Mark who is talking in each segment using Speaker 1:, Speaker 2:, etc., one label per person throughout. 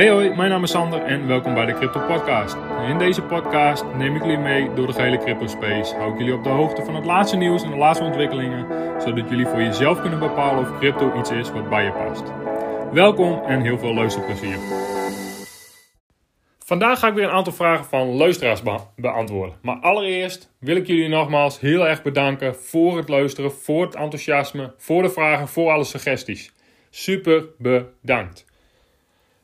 Speaker 1: Hey hoi, mijn naam is Sander en welkom bij de Crypto Podcast. In deze podcast neem ik jullie mee door de gehele crypto space. Hou ik jullie op de hoogte van het laatste nieuws en de laatste ontwikkelingen, zodat jullie voor jezelf kunnen bepalen of crypto iets is wat bij je past. Welkom en heel veel luisterplezier. Vandaag ga ik weer een aantal vragen van luisteraars beantwoorden. Maar allereerst wil ik jullie nogmaals heel erg bedanken voor het luisteren, voor het enthousiasme, voor de vragen, voor alle suggesties. Super bedankt.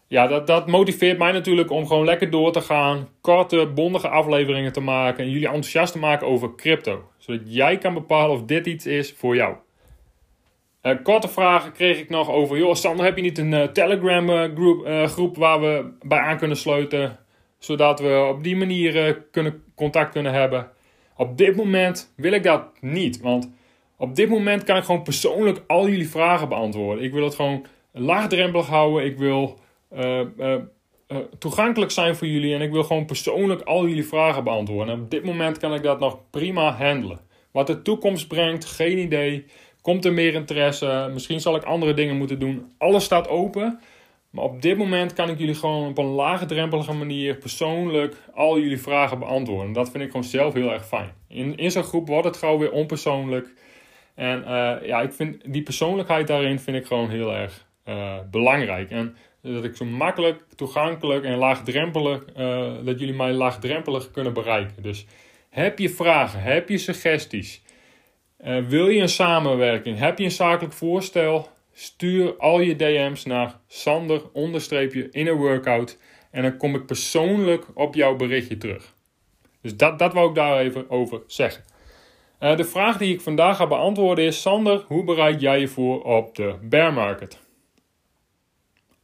Speaker 1: Ja, dat, dat motiveert mij natuurlijk om gewoon lekker door te gaan, korte, bondige afleveringen te maken en jullie enthousiast te maken over crypto. Zodat jij kan bepalen of dit iets is voor jou. Uh, korte vragen kreeg ik nog over, joh Sander, heb je niet een uh, Telegram uh, groep, groep waar we bij aan kunnen sluiten? Zodat we op die manier kunnen, contact kunnen hebben. Op dit moment wil ik dat niet, want op dit moment kan ik gewoon persoonlijk al jullie vragen beantwoorden. Ik wil het gewoon laagdrempelig houden. Ik wil toegankelijk zijn voor jullie. En ik wil gewoon persoonlijk al jullie vragen beantwoorden. En op dit moment kan ik dat nog prima handelen. Wat de toekomst brengt, geen idee. Komt er meer interesse? Misschien zal ik andere dingen moeten doen. Alles staat open. Maar op dit moment kan ik jullie gewoon op een laagdrempelige manier persoonlijk al jullie vragen beantwoorden. Dat vind ik gewoon zelf heel erg fijn. In, in zo'n groep wordt het gauw weer onpersoonlijk. En ja, ik vind die persoonlijkheid daarin vind ik gewoon heel erg belangrijk. En dat ik zo makkelijk, toegankelijk en laagdrempelig, uh, dat jullie mij laagdrempelig kunnen bereiken. Dus heb je vragen, heb je suggesties, uh, wil je een samenwerking, heb je een zakelijk voorstel, stuur al je DM's naar Sander in workout en dan kom ik persoonlijk op jouw berichtje terug. Dus dat, dat wou ik daar even over zeggen. Uh, de vraag die ik vandaag ga beantwoorden is: Sander, hoe bereid jij je voor op de bear market?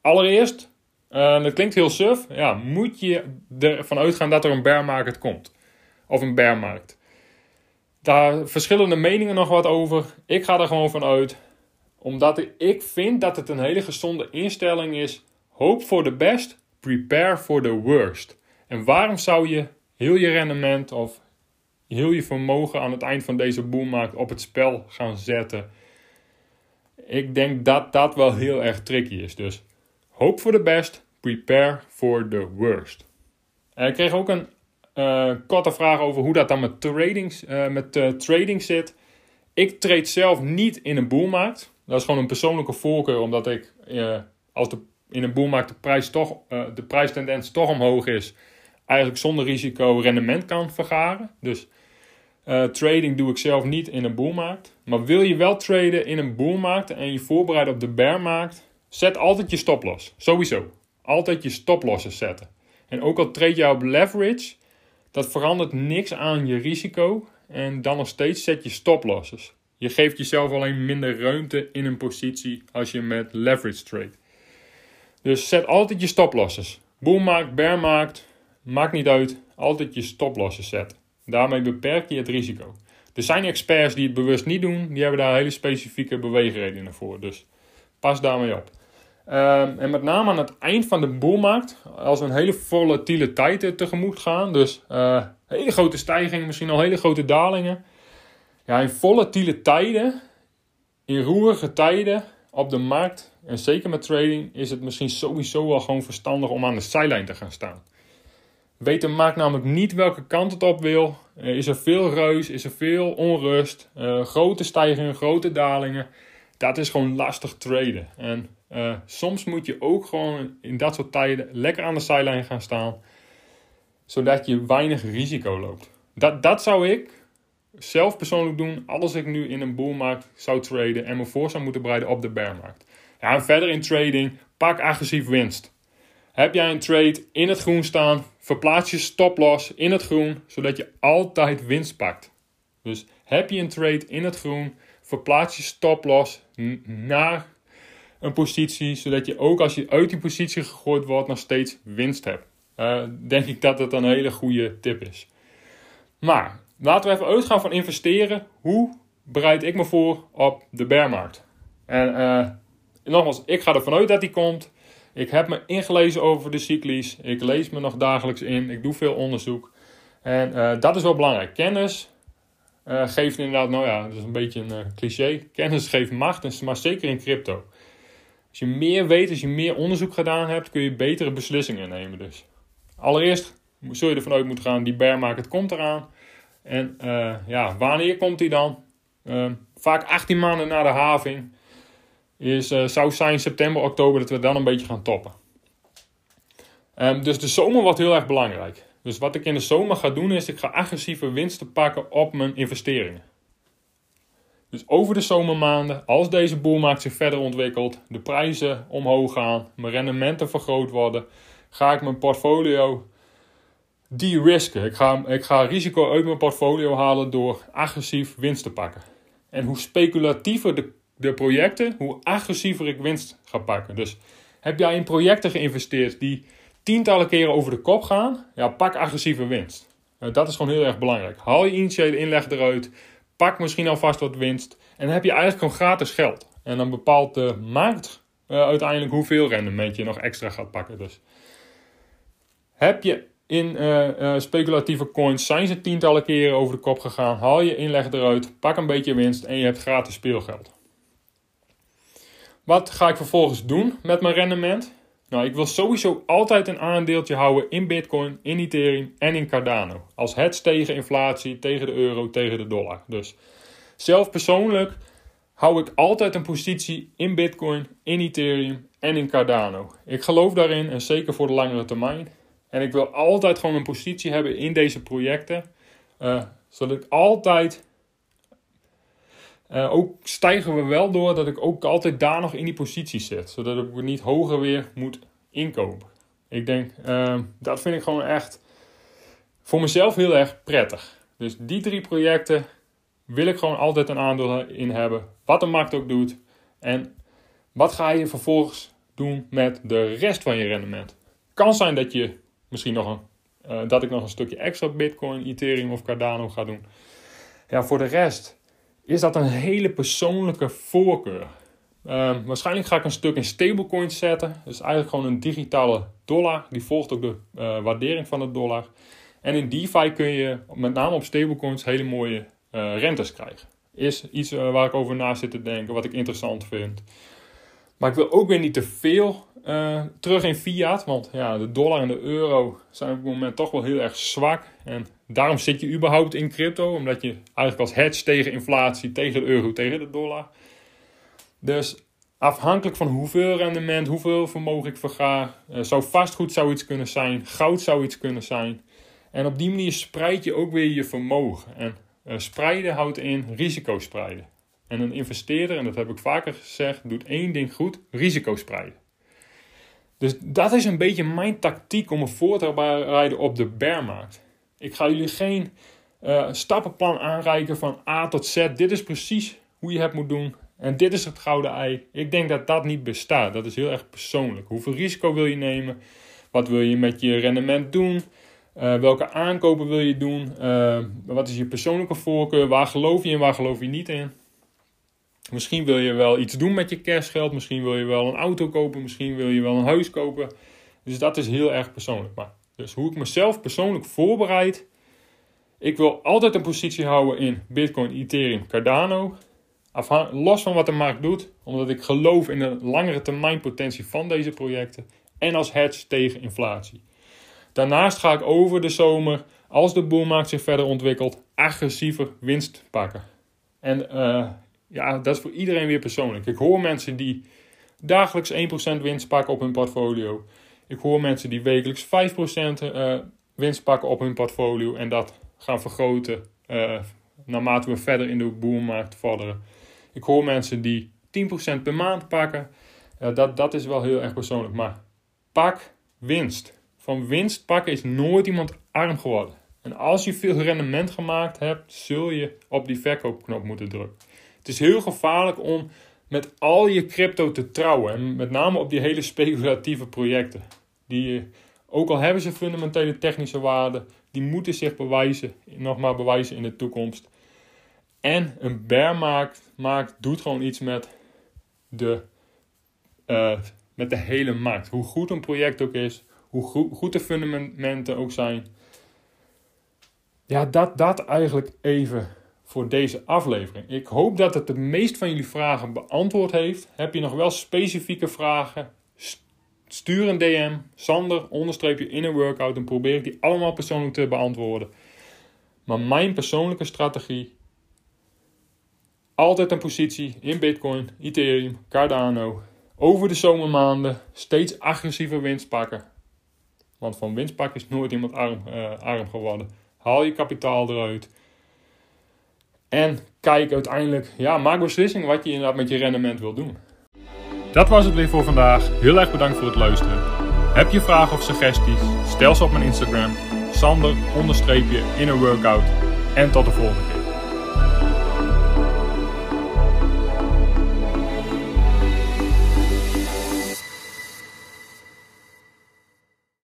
Speaker 1: Allereerst, uh, dat klinkt heel suf, ja, moet je ervan uitgaan dat er een bear market komt. Of een bear markt. Daar verschillende meningen nog wat over. Ik ga er gewoon van uit. Omdat ik vind dat het een hele gezonde instelling is. Hope for the best, prepare for the worst. En waarom zou je heel je rendement of heel je vermogen aan het eind van deze boelmarkt op het spel gaan zetten? Ik denk dat dat wel heel erg tricky is. Dus Hope for the best, prepare for the worst. Eh, ik kreeg ook een uh, korte vraag over hoe dat dan met, tradings, uh, met trading zit. Ik trade zelf niet in een boelmarkt. Dat is gewoon een persoonlijke voorkeur, omdat ik als in een boelmarkt de, prijs toch, de prijstendens toch omhoog is, eigenlijk zonder risico rendement kan vergaren. Dus trading doe ik zelf niet in een boelmarkt. Maar wil je wel traden in een boelmarkt en je voorbereiden op de bearmarkt, Zet altijd je stoploss. Sowieso. Altijd je stoplossen zetten. En ook al treed je op leverage, dat verandert niks aan je risico. En dan nog steeds zet je stoplosses. Je geeft jezelf alleen minder ruimte in een positie als je met leverage trade. Dus zet altijd je stoplosses. Boelmarkt, bearmarkt, maakt niet uit. Altijd je stoplosses zetten. Daarmee beperk je het risico. Er zijn experts die het bewust niet doen. Die hebben daar hele specifieke beweegredenen voor. Dus pas daarmee op. Ehm, en met name aan het eind van de boelmarkt, als we een hele volatiele tijd tegemoet gaan, dus uh, hele grote stijgingen, misschien al hele grote dalingen. Ja, in volatiele tijden, in roerige tijden op de markt, en zeker met trading, is het misschien sowieso wel gewoon verstandig om aan de zijlijn te gaan staan. Weet de markt namelijk niet welke kant het op wil. is er veel reus, is er veel onrust, uh, grote stijgingen, grote dalingen. Dat is gewoon lastig traden. En uh, soms moet je ook gewoon in dat soort tijden lekker aan de zijlijn gaan staan, zodat je weinig risico loopt. Dat, dat zou ik zelf persoonlijk doen als ik nu in een boelmarkt zou traden en me voor zou moeten bereiden op de bearmarkt. Ja, en verder in trading, pak agressief winst. Heb jij een trade in het groen staan, verplaats je stoploss in het groen, zodat je altijd winst pakt. Dus heb je een trade in het groen, verplaats je stoploss naar een positie, zodat je ook als je uit die positie gegooid wordt nog steeds winst hebt. Uh, denk ik dat dat een hele goede tip is. Maar laten we even uitgaan van investeren. Hoe bereid ik me voor op de bearmarkt? En uh, nogmaals, ik ga ervan uit dat die komt. Ik heb me ingelezen over de cyclies. Ik lees me nog dagelijks in. Ik doe veel onderzoek. En uh, dat is wel belangrijk. Kennis geeft inderdaad, nou ja, dat is een beetje een cliché. Kennis geeft macht, maar zeker in crypto. Als je meer weet, als je meer onderzoek gedaan hebt, kun je betere beslissingen nemen. Dus allereerst zul je ervan uit moeten gaan, die bear market komt eraan. En uh, ja, wanneer komt die dan? Uh, vaak 18 maanden na de having is, uh, zou zijn september, oktober dat we dan een beetje gaan toppen. Um, dus de zomer wordt heel erg belangrijk. Dus wat ik in de zomer ga doen is, ik ga agressieve winsten pakken op mijn investeringen. Dus over de zomermaanden, als deze boelmarkt zich verder ontwikkelt, de prijzen omhoog gaan, mijn rendementen vergroot worden, ga ik mijn portfolio de-risken. Ik ga, ik ga risico uit mijn portfolio halen door agressief winst te pakken. En hoe speculatiever de, de projecten, hoe agressiever ik winst ga pakken. Dus heb jij in projecten geïnvesteerd die tientallen keren over de kop gaan, ja, pak agressieve winst. Nou, dat is gewoon heel erg belangrijk. Haal je initiële inleg eruit, pak misschien alvast wat winst en dan heb je eigenlijk gewoon gratis geld. En dan bepaalt de markt uh, uiteindelijk hoeveel rendement je nog extra gaat pakken. Dus heb je in uh, uh, speculatieve coins zijn ze tientallen keren over de kop gegaan. Haal je inleg eruit, pak een beetje winst en je hebt gratis speelgeld. Wat ga ik vervolgens doen met mijn rendement? Nou, ik wil sowieso altijd een aandeeltje houden in Bitcoin, in Ethereum en in Cardano. Als hedge tegen inflatie, tegen de euro, tegen de dollar. Dus zelf persoonlijk hou ik altijd een positie in Bitcoin, in Ethereum en in Cardano. Ik geloof daarin en zeker voor de langere termijn. En ik wil altijd gewoon een positie hebben in deze projecten. Uh, zodat ik altijd. Uh, ook stijgen we wel door dat ik ook altijd daar nog in die positie zit. Zodat ik niet hoger weer moet inkopen. Ik denk, uh, dat vind ik gewoon echt voor mezelf heel erg prettig. Dus die drie projecten wil ik gewoon altijd een aandeel in hebben. Wat de markt ook doet. En wat ga je vervolgens doen met de rest van je rendement? Kan zijn dat je misschien nog een, uh, dat ik nog een stukje extra Bitcoin, Ethereum of Cardano ga doen. Ja, voor de rest is dat een hele persoonlijke voorkeur. Uh, waarschijnlijk ga ik een stuk in stablecoins zetten. Dus eigenlijk gewoon een digitale dollar. Die volgt ook de uh, waardering van de dollar. En in DeFi kun je met name op stablecoins hele mooie uh, rentes krijgen. Is iets waar ik over na zit te denken, wat ik interessant vind. Maar ik wil ook weer niet te veel uh, terug in fiat. Want ja, de dollar en de euro zijn op het moment toch wel heel erg zwak. En daarom zit je überhaupt in crypto. Omdat je eigenlijk als hedge tegen inflatie, tegen de euro, tegen de dollar. Dus afhankelijk van hoeveel rendement, hoeveel vermogen ik verga. Uh, zou vastgoed zou iets kunnen zijn. Goud zou iets kunnen zijn. En op die manier spreid je ook weer je vermogen. En uh, spreiden houdt in risico spreiden. En een investeerder, en dat heb ik vaker gezegd, doet één ding goed: risico spreiden. Dus dat is een beetje mijn tactiek om me voor te bereiden op de bearmarkt. Ik ga jullie geen uh, stappenplan aanreiken van A tot Z. Dit is precies hoe je het moet doen. En dit is het gouden ei. Ik denk dat dat niet bestaat. Dat is heel erg persoonlijk. Hoeveel risico wil je nemen? Wat wil je met je rendement doen? Uh, welke aankopen wil je doen? Uh, wat is je persoonlijke voorkeur? Waar geloof je in? Waar geloof je niet in? Misschien wil je wel iets doen met je cashgeld. Misschien wil je wel een auto kopen. Misschien wil je wel een huis kopen. Dus dat is heel erg persoonlijk. Maar dus hoe ik mezelf persoonlijk voorbereid. Ik wil altijd een positie houden in Bitcoin, Ethereum, Cardano. los van wat de markt doet. Omdat ik geloof in de langere termijn potentie van deze projecten. En als hedge tegen inflatie. Daarnaast ga ik over de zomer, als de boelmarkt zich verder ontwikkelt, agressiever winst pakken. En uh, ja, dat is voor iedereen weer persoonlijk. Ik hoor mensen die dagelijks 1% winst pakken op hun portfolio. Ik hoor mensen die wekelijks 5% uh, eh, winst pakken op hun portfolio en dat gaan vergroten uh, naarmate we verder in de boelmarkt vorderen. Ik hoor mensen die 10% per maand pakken. Dat, dat is wel heel erg persoonlijk. Maar pak winst. Van winst pakken is nooit iemand arm geworden. En als je veel rendement gemaakt hebt, zul je op die verkoopknop moeten drukken. Het is heel gevaarlijk om met al je crypto te trouwen. En met name op die hele speculatieve projecten. Die, ook al hebben ze fundamentele technische waarde, die moeten zich bewijzen, nog maar bewijzen in de toekomst. En een bearmarkt maakt, doet gewoon iets met de, uh, met de hele markt. Hoe goed een project ook is, hoe goed, goed de fundamenten ook zijn. Ja, dat, dat eigenlijk even voor deze aflevering. Ik hoop dat het de meest van jullie vragen beantwoord heeft. Heb je nog wel specifieke vragen? Stuur een DM, Sander, onderstreepje in een workout en probeer ik die allemaal persoonlijk te beantwoorden. Maar mijn persoonlijke strategie, altijd een positie in Bitcoin, Ethereum, Cardano, over de zomermaanden steeds agressiever winst pakken. Want van winst pakken is nooit iemand arm, uh, arm geworden. Haal je kapitaal eruit. En kijk uiteindelijk, ja, maak beslissing wat je inderdaad met je rendement wil doen. Dat was het weer voor vandaag. Heel erg bedankt voor het luisteren. Heb je vragen of suggesties? Stel ze op mijn Instagram. Sander onderstreepje in een workout. En tot de volgende keer.